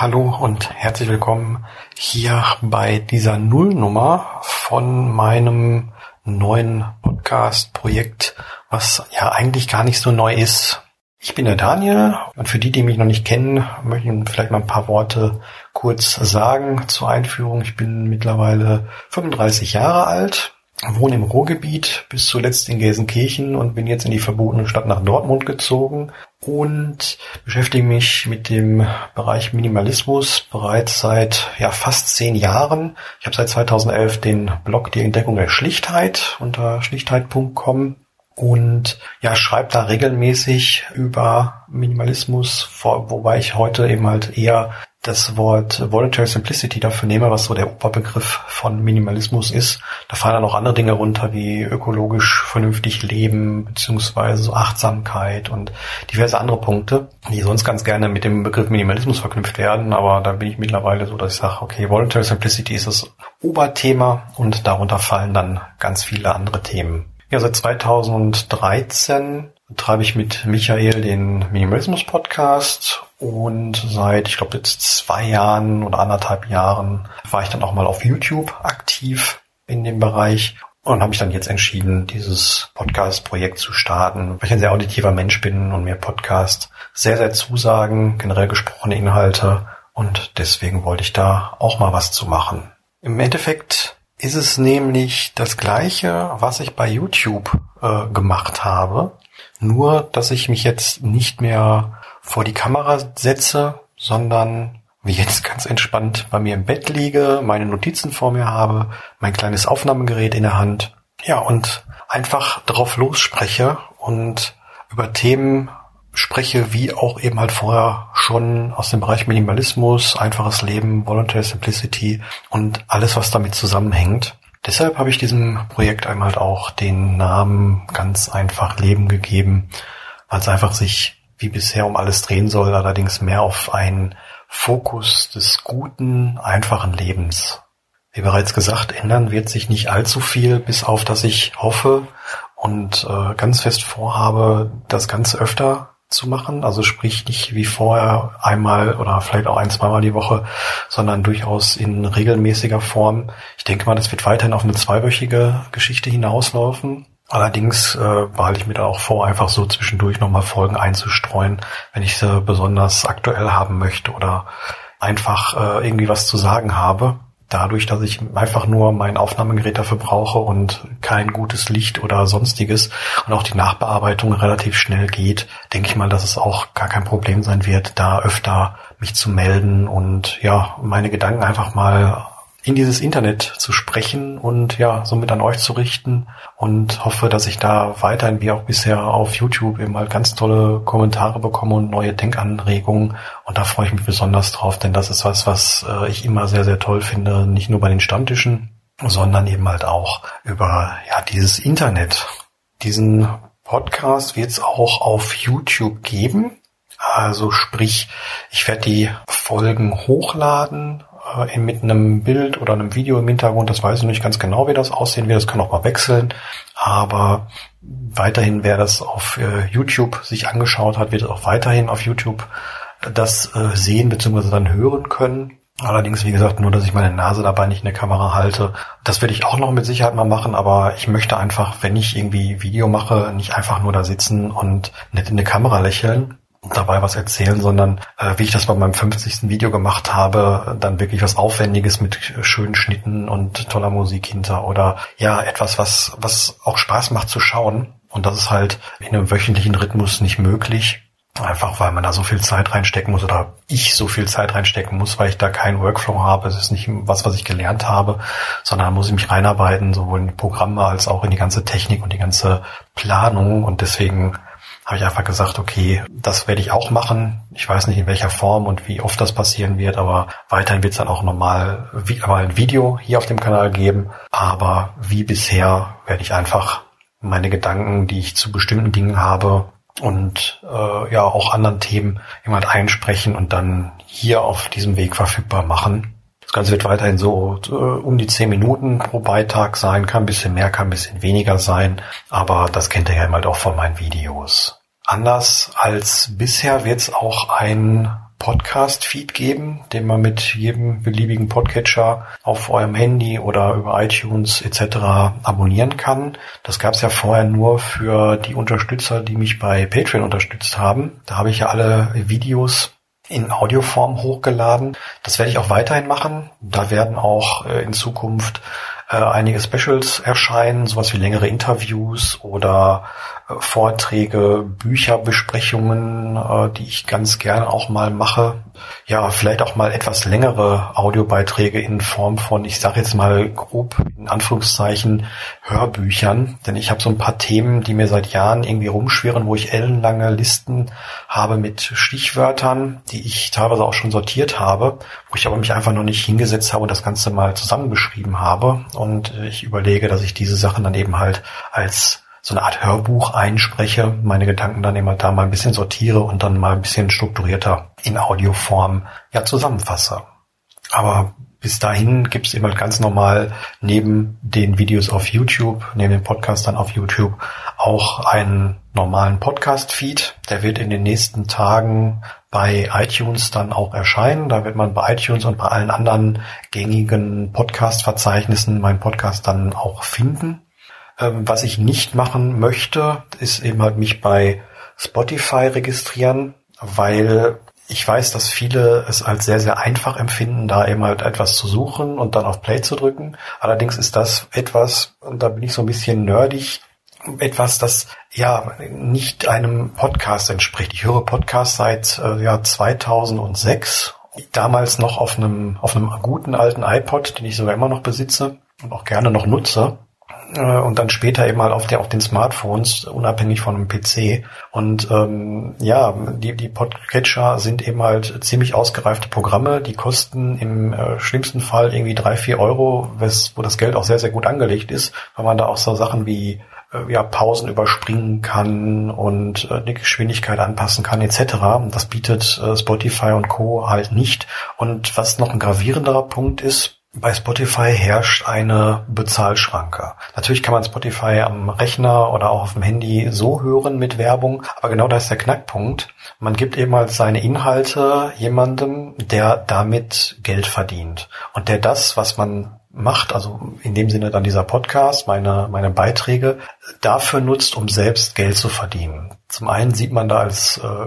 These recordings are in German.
hallo und herzlich willkommen hier bei dieser Nullnummer von meinem neuen Podcast-Projekt, was ja eigentlich gar nicht so neu ist. Ich bin der Daniel und für die, die mich noch nicht kennen, möchte ich vielleicht mal ein paar Worte kurz sagen zur Einführung. Ich bin mittlerweile 35 Jahre alt, wohne im Ruhrgebiet, bis zuletzt in Gelsenkirchen und bin jetzt in die verbotene Stadt nach Dortmund gezogen und beschäftige mich mit dem Bereich Minimalismus bereits seit ja, fast zehn Jahren. Ich habe seit 2011 den Blog Die Entdeckung der Schlichtheit unter schlichtheit.com und ja, schreibt da regelmäßig über Minimalismus, wobei ich heute eben halt eher das Wort Voluntary Simplicity dafür nehme, was so der Oberbegriff von Minimalismus ist. Da fallen dann auch andere Dinge runter, wie ökologisch vernünftig leben, beziehungsweise so Achtsamkeit und diverse andere Punkte, die sonst ganz gerne mit dem Begriff Minimalismus verknüpft werden. Aber da bin ich mittlerweile so, dass ich sage, okay, Voluntary Simplicity ist das Oberthema und darunter fallen dann ganz viele andere Themen. Ja, seit 2013 treibe ich mit Michael den Minimalismus Podcast und seit, ich glaube jetzt zwei Jahren oder anderthalb Jahren war ich dann auch mal auf YouTube aktiv in dem Bereich und habe mich dann jetzt entschieden, dieses Podcast-Projekt zu starten, weil ich ein sehr auditiver Mensch bin und mir Podcast sehr, sehr zusagen, generell gesprochene Inhalte und deswegen wollte ich da auch mal was zu machen. Im Endeffekt ist es nämlich das gleiche, was ich bei YouTube äh, gemacht habe. Nur, dass ich mich jetzt nicht mehr vor die Kamera setze, sondern wie jetzt ganz entspannt bei mir im Bett liege, meine Notizen vor mir habe, mein kleines Aufnahmegerät in der Hand. Ja, und einfach drauf losspreche und über Themen spreche, wie auch eben halt vorher schon aus dem Bereich Minimalismus, einfaches Leben, Voluntary Simplicity und alles, was damit zusammenhängt. Deshalb habe ich diesem Projekt einmal halt auch den Namen ganz einfach Leben gegeben, weil es einfach sich wie bisher um alles drehen soll, allerdings mehr auf einen Fokus des guten, einfachen Lebens. Wie bereits gesagt, ändern wird sich nicht allzu viel, bis auf dass ich hoffe und äh, ganz fest vorhabe, das Ganze öfter zu machen. Also sprich nicht wie vorher einmal oder vielleicht auch ein, zweimal die Woche, sondern durchaus in regelmäßiger Form. Ich denke mal, das wird weiterhin auf eine zweiwöchige Geschichte hinauslaufen. Allerdings äh, behalte ich mir da auch vor, einfach so zwischendurch nochmal Folgen einzustreuen, wenn ich sie besonders aktuell haben möchte oder einfach äh, irgendwie was zu sagen habe dadurch, dass ich einfach nur mein Aufnahmegerät dafür brauche und kein gutes Licht oder sonstiges und auch die Nachbearbeitung relativ schnell geht, denke ich mal, dass es auch gar kein Problem sein wird, da öfter mich zu melden und ja, meine Gedanken einfach mal in dieses Internet zu sprechen und ja, somit an euch zu richten und hoffe, dass ich da weiterhin wie auch bisher auf YouTube eben halt ganz tolle Kommentare bekomme und neue Denkanregungen und da freue ich mich besonders drauf, denn das ist was, was äh, ich immer sehr, sehr toll finde, nicht nur bei den Stammtischen, sondern eben halt auch über ja, dieses Internet. Diesen Podcast wird es auch auf YouTube geben. Also sprich, ich werde die Folgen hochladen äh, mit einem Bild oder einem Video im Hintergrund. Das weiß ich nicht ganz genau, wie das aussehen wird. Das kann auch mal wechseln. Aber weiterhin, wer das auf äh, YouTube sich angeschaut hat, wird auch weiterhin auf YouTube das äh, sehen bzw. dann hören können. Allerdings, wie gesagt, nur, dass ich meine Nase dabei nicht in der Kamera halte. Das werde ich auch noch mit Sicherheit mal machen, aber ich möchte einfach, wenn ich irgendwie Video mache, nicht einfach nur da sitzen und nicht in die Kamera lächeln, dabei was erzählen, sondern äh, wie ich das bei meinem 50. Video gemacht habe, dann wirklich was Aufwendiges mit schönen Schnitten und toller Musik hinter oder ja, etwas, was, was auch Spaß macht zu schauen. Und das ist halt in einem wöchentlichen Rhythmus nicht möglich. Einfach weil man da so viel Zeit reinstecken muss oder ich so viel Zeit reinstecken muss, weil ich da keinen Workflow habe. Es ist nicht was, was ich gelernt habe, sondern da muss ich mich reinarbeiten, sowohl in die Programme als auch in die ganze Technik und die ganze Planung. Und deswegen habe ich einfach gesagt, okay, das werde ich auch machen. Ich weiß nicht in welcher Form und wie oft das passieren wird, aber weiterhin wird es dann auch nochmal mal ein Video hier auf dem Kanal geben. Aber wie bisher werde ich einfach meine Gedanken, die ich zu bestimmten Dingen habe und äh, ja auch anderen Themen jemand einsprechen und dann hier auf diesem Weg verfügbar machen. Das Ganze wird weiterhin so äh, um die zehn Minuten pro Beitrag sein, kann ein bisschen mehr, kann ein bisschen weniger sein, aber das kennt ihr ja halt auch von meinen Videos. Anders als bisher wird es auch ein Podcast-Feed geben, den man mit jedem beliebigen Podcatcher auf eurem Handy oder über iTunes etc. abonnieren kann. Das gab es ja vorher nur für die Unterstützer, die mich bei Patreon unterstützt haben. Da habe ich ja alle Videos in Audioform hochgeladen. Das werde ich auch weiterhin machen. Da werden auch äh, in Zukunft äh, einige Specials erscheinen, sowas wie längere Interviews oder Vorträge, Bücherbesprechungen, äh, die ich ganz gerne auch mal mache. Ja, vielleicht auch mal etwas längere Audiobeiträge in Form von, ich sage jetzt mal grob in Anführungszeichen, Hörbüchern. Denn ich habe so ein paar Themen, die mir seit Jahren irgendwie rumschwirren, wo ich ellenlange Listen habe mit Stichwörtern, die ich teilweise auch schon sortiert habe, wo ich aber mich einfach noch nicht hingesetzt habe und das Ganze mal zusammengeschrieben habe. Und ich überlege, dass ich diese Sachen dann eben halt als so eine Art Hörbuch einspreche, meine Gedanken dann immer da mal ein bisschen sortiere und dann mal ein bisschen strukturierter in Audioform ja zusammenfasse. Aber bis dahin gibt's immer ganz normal neben den Videos auf YouTube, neben den Podcast dann auf YouTube auch einen normalen Podcast-Feed. Der wird in den nächsten Tagen bei iTunes dann auch erscheinen. Da wird man bei iTunes und bei allen anderen gängigen Podcast-Verzeichnissen meinen Podcast dann auch finden. Ähm, was ich nicht machen möchte, ist eben halt mich bei Spotify registrieren, weil ich weiß, dass viele es als sehr, sehr einfach empfinden, da eben halt etwas zu suchen und dann auf Play zu drücken. Allerdings ist das etwas, und da bin ich so ein bisschen nerdig, etwas, das ja nicht einem Podcast entspricht. Ich höre Podcasts seit äh, ja 2006, damals noch auf einem auf einem guten alten iPod, den ich sogar immer noch besitze und auch gerne noch nutze und dann später eben halt auf, der, auf den Smartphones, unabhängig von einem PC. Und ähm, ja, die, die Podcatcher sind eben halt ziemlich ausgereifte Programme, die kosten im äh, schlimmsten Fall irgendwie drei, vier Euro, wes, wo das Geld auch sehr, sehr gut angelegt ist, weil man da auch so Sachen wie äh, ja, Pausen überspringen kann und äh, die Geschwindigkeit anpassen kann etc. Das bietet äh, Spotify und Co. halt nicht. Und was noch ein gravierenderer Punkt ist, bei Spotify herrscht eine Bezahlschranke. Natürlich kann man Spotify am Rechner oder auch auf dem Handy so hören mit Werbung, aber genau da ist der Knackpunkt. Man gibt eben halt seine Inhalte jemandem, der damit Geld verdient und der das, was man macht, also in dem Sinne dann dieser Podcast, meine, meine Beiträge, dafür nutzt, um selbst Geld zu verdienen. Zum einen sieht man da als äh,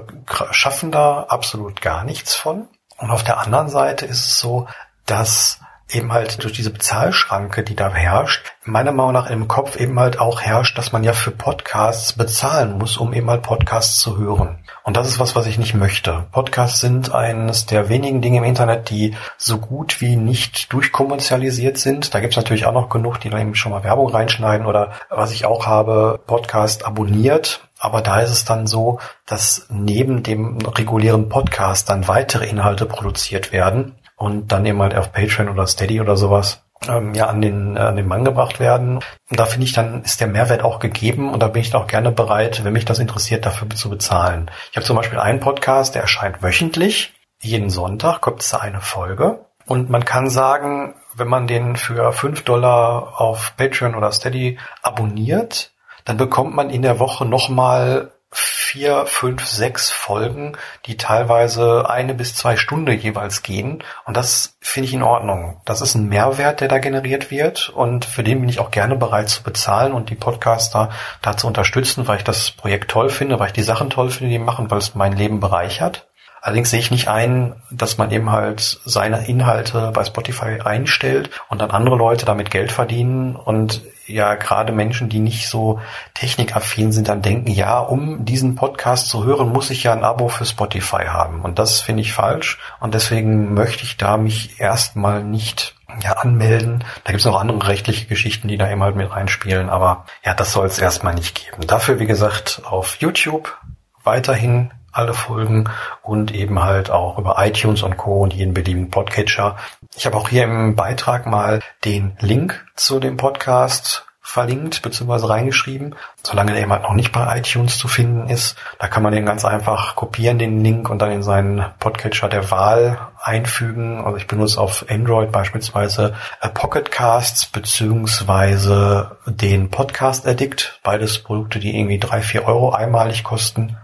Schaffender absolut gar nichts von. Und auf der anderen Seite ist es so, dass eben halt durch diese Bezahlschranke, die da herrscht, meiner Meinung nach im Kopf eben halt auch herrscht, dass man ja für Podcasts bezahlen muss, um eben halt Podcasts zu hören. Und das ist was, was ich nicht möchte. Podcasts sind eines der wenigen Dinge im Internet, die so gut wie nicht durchkommerzialisiert sind. Da gibt's natürlich auch noch genug, die da eben schon mal Werbung reinschneiden oder was ich auch habe, Podcast abonniert. Aber da ist es dann so, dass neben dem regulären Podcast dann weitere Inhalte produziert werden und dann eben halt auf Patreon oder Steady oder sowas ähm, ja an den, äh, an den Mann gebracht werden. Und da finde ich, dann ist der Mehrwert auch gegeben und da bin ich auch gerne bereit, wenn mich das interessiert, dafür zu bezahlen. Ich habe zum Beispiel einen Podcast, der erscheint wöchentlich. Jeden Sonntag kommt es da eine Folge. Und man kann sagen, wenn man den für fünf Dollar auf Patreon oder Steady abonniert, dann bekommt man in der Woche nochmal vier, fünf, sechs Folgen, die teilweise eine bis zwei Stunden jeweils gehen. Und das finde ich in Ordnung. Das ist ein Mehrwert, der da generiert wird. Und für den bin ich auch gerne bereit zu bezahlen und die Podcaster da zu unterstützen, weil ich das Projekt toll finde, weil ich die Sachen toll finde, die machen, weil es mein Leben bereichert. Allerdings sehe ich nicht ein, dass man eben halt seine Inhalte bei Spotify einstellt und dann andere Leute damit Geld verdienen und ja gerade Menschen, die nicht so technikaffin sind, dann denken, ja, um diesen Podcast zu hören, muss ich ja ein Abo für Spotify haben. Und das finde ich falsch. Und deswegen möchte ich da mich erstmal nicht ja, anmelden. Da gibt es noch andere rechtliche Geschichten, die da eben halt mit reinspielen. Aber ja, das soll es erstmal nicht geben. Dafür, wie gesagt, auf YouTube weiterhin alle Folgen und eben halt auch über iTunes und Co. und jeden beliebigen Podcatcher. Ich habe auch hier im Beitrag mal den Link zu dem Podcast verlinkt bzw. reingeschrieben, solange der eben halt noch nicht bei iTunes zu finden ist. Da kann man den ganz einfach kopieren, den Link, und dann in seinen Podcatcher der Wahl einfügen. Also ich benutze auf Android beispielsweise Pocket Casts beziehungsweise den Podcast Addict, beides Produkte, die irgendwie drei, vier Euro einmalig kosten.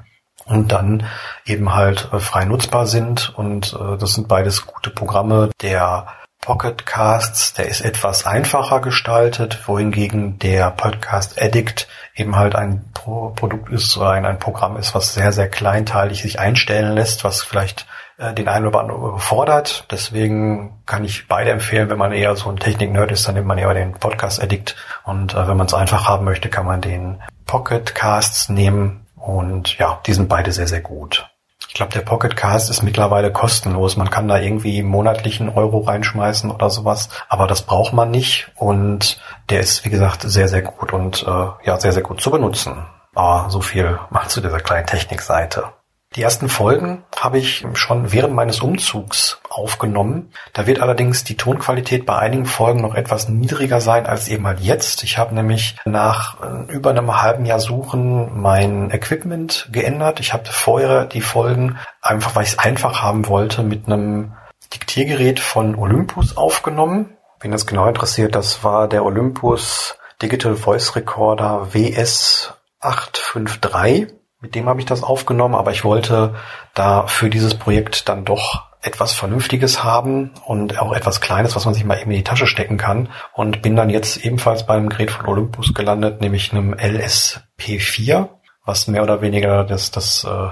Und dann eben halt äh, frei nutzbar sind. Und äh, das sind beides gute Programme. Der Pocket Casts, der ist etwas einfacher gestaltet, wohingegen der Podcast Addict eben halt ein Pro Produkt ist ein, ein Programm ist, was sehr, sehr kleinteilig sich einstellen lässt, was vielleicht äh, den einen oder anderen überfordert. Deswegen kann ich beide empfehlen, wenn man eher so ein Technik-Nerd ist, dann nimmt man eher den Podcast Addict und äh, wenn man es einfach haben möchte, kann man den Pocket Casts nehmen und ja, die sind beide sehr, sehr gut. Ich glaube, der Pocket Cast ist mittlerweile kostenlos. Man kann da irgendwie monatlichen Euro reinschmeißen oder sowas, aber das braucht man nicht und der ist, wie gesagt, sehr, sehr gut und äh, ja, sehr, sehr gut zu benutzen. Aber so viel macht zu dieser kleinen Technikseite. Die ersten Folgen habe ich schon während meines Umzugs aufgenommen. Da wird allerdings die Tonqualität bei einigen Folgen noch etwas niedriger sein als eben halt jetzt. Ich habe nämlich nach äh, über einem halben Jahr Suchen mein Equipment geändert. Ich habe vorher die Folgen einfach, weil ich es einfach haben wollte, mit einem Diktiergerät von Olympus aufgenommen. Wen das genau interessiert, das war der Olympus Digital Voice Recorder WS 853 mit dem habe ich das aufgenommen, aber ich wollte da für dieses Projekt dann doch etwas Vernünftiges haben und auch etwas Kleines, was man sich mal eben in die Tasche stecken kann. Und bin dann jetzt ebenfalls bei einem Gerät von Olympus gelandet, nämlich einem LSP4, was mehr oder weniger das, das äh,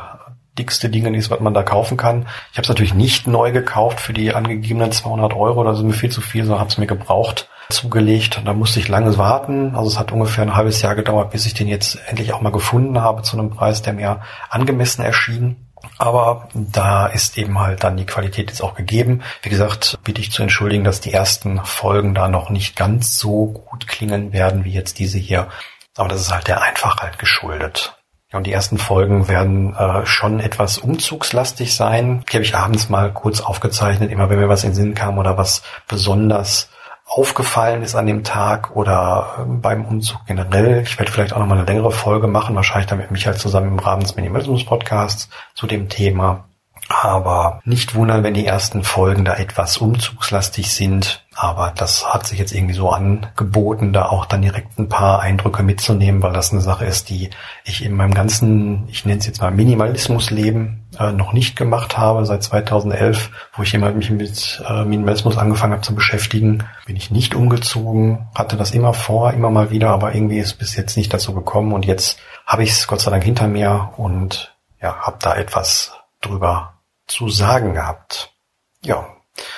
dickste Ding ist, was man da kaufen kann. Ich habe es natürlich nicht neu gekauft für die angegebenen 200 Euro, das ist mir viel zu viel, sondern habe es mir gebraucht zugelegt. Und da musste ich lange warten. Also es hat ungefähr ein halbes Jahr gedauert, bis ich den jetzt endlich auch mal gefunden habe zu einem Preis, der mir angemessen erschien. Aber da ist eben halt dann die Qualität jetzt auch gegeben. Wie gesagt, bitte ich zu entschuldigen, dass die ersten Folgen da noch nicht ganz so gut klingen werden wie jetzt diese hier. Aber das ist halt der Einfachheit geschuldet. Ja, und die ersten Folgen werden äh, schon etwas umzugslastig sein. Die habe ich abends mal kurz aufgezeichnet, immer wenn mir was in den Sinn kam oder was besonders aufgefallen ist an dem Tag oder ähm, beim Umzug generell. Ich werde vielleicht auch nochmal eine längere Folge machen, wahrscheinlich dann mit Michael zusammen im Rahmen des Minimalismus-Podcasts zu dem Thema. Aber nicht wundern, wenn die ersten Folgen da etwas umzugslastig sind. Aber das hat sich jetzt irgendwie so angeboten, da auch dann direkt ein paar Eindrücke mitzunehmen, weil das eine Sache ist, die ich in meinem ganzen, ich nenne es jetzt mal Minimalismusleben, äh, noch nicht gemacht habe. Seit 2011, wo ich immer mich mit äh, Minimalismus angefangen habe zu beschäftigen, bin ich nicht umgezogen, hatte das immer vor, immer mal wieder, aber irgendwie ist bis jetzt nicht dazu gekommen. Und jetzt habe ich es Gott sei Dank hinter mir und ja, habe da etwas drüber zu sagen gehabt. Ja,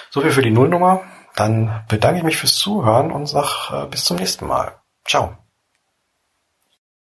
soviel für die Nullnummer. Dann bedanke ich mich fürs Zuhören und sag äh, bis zum nächsten Mal. Ciao.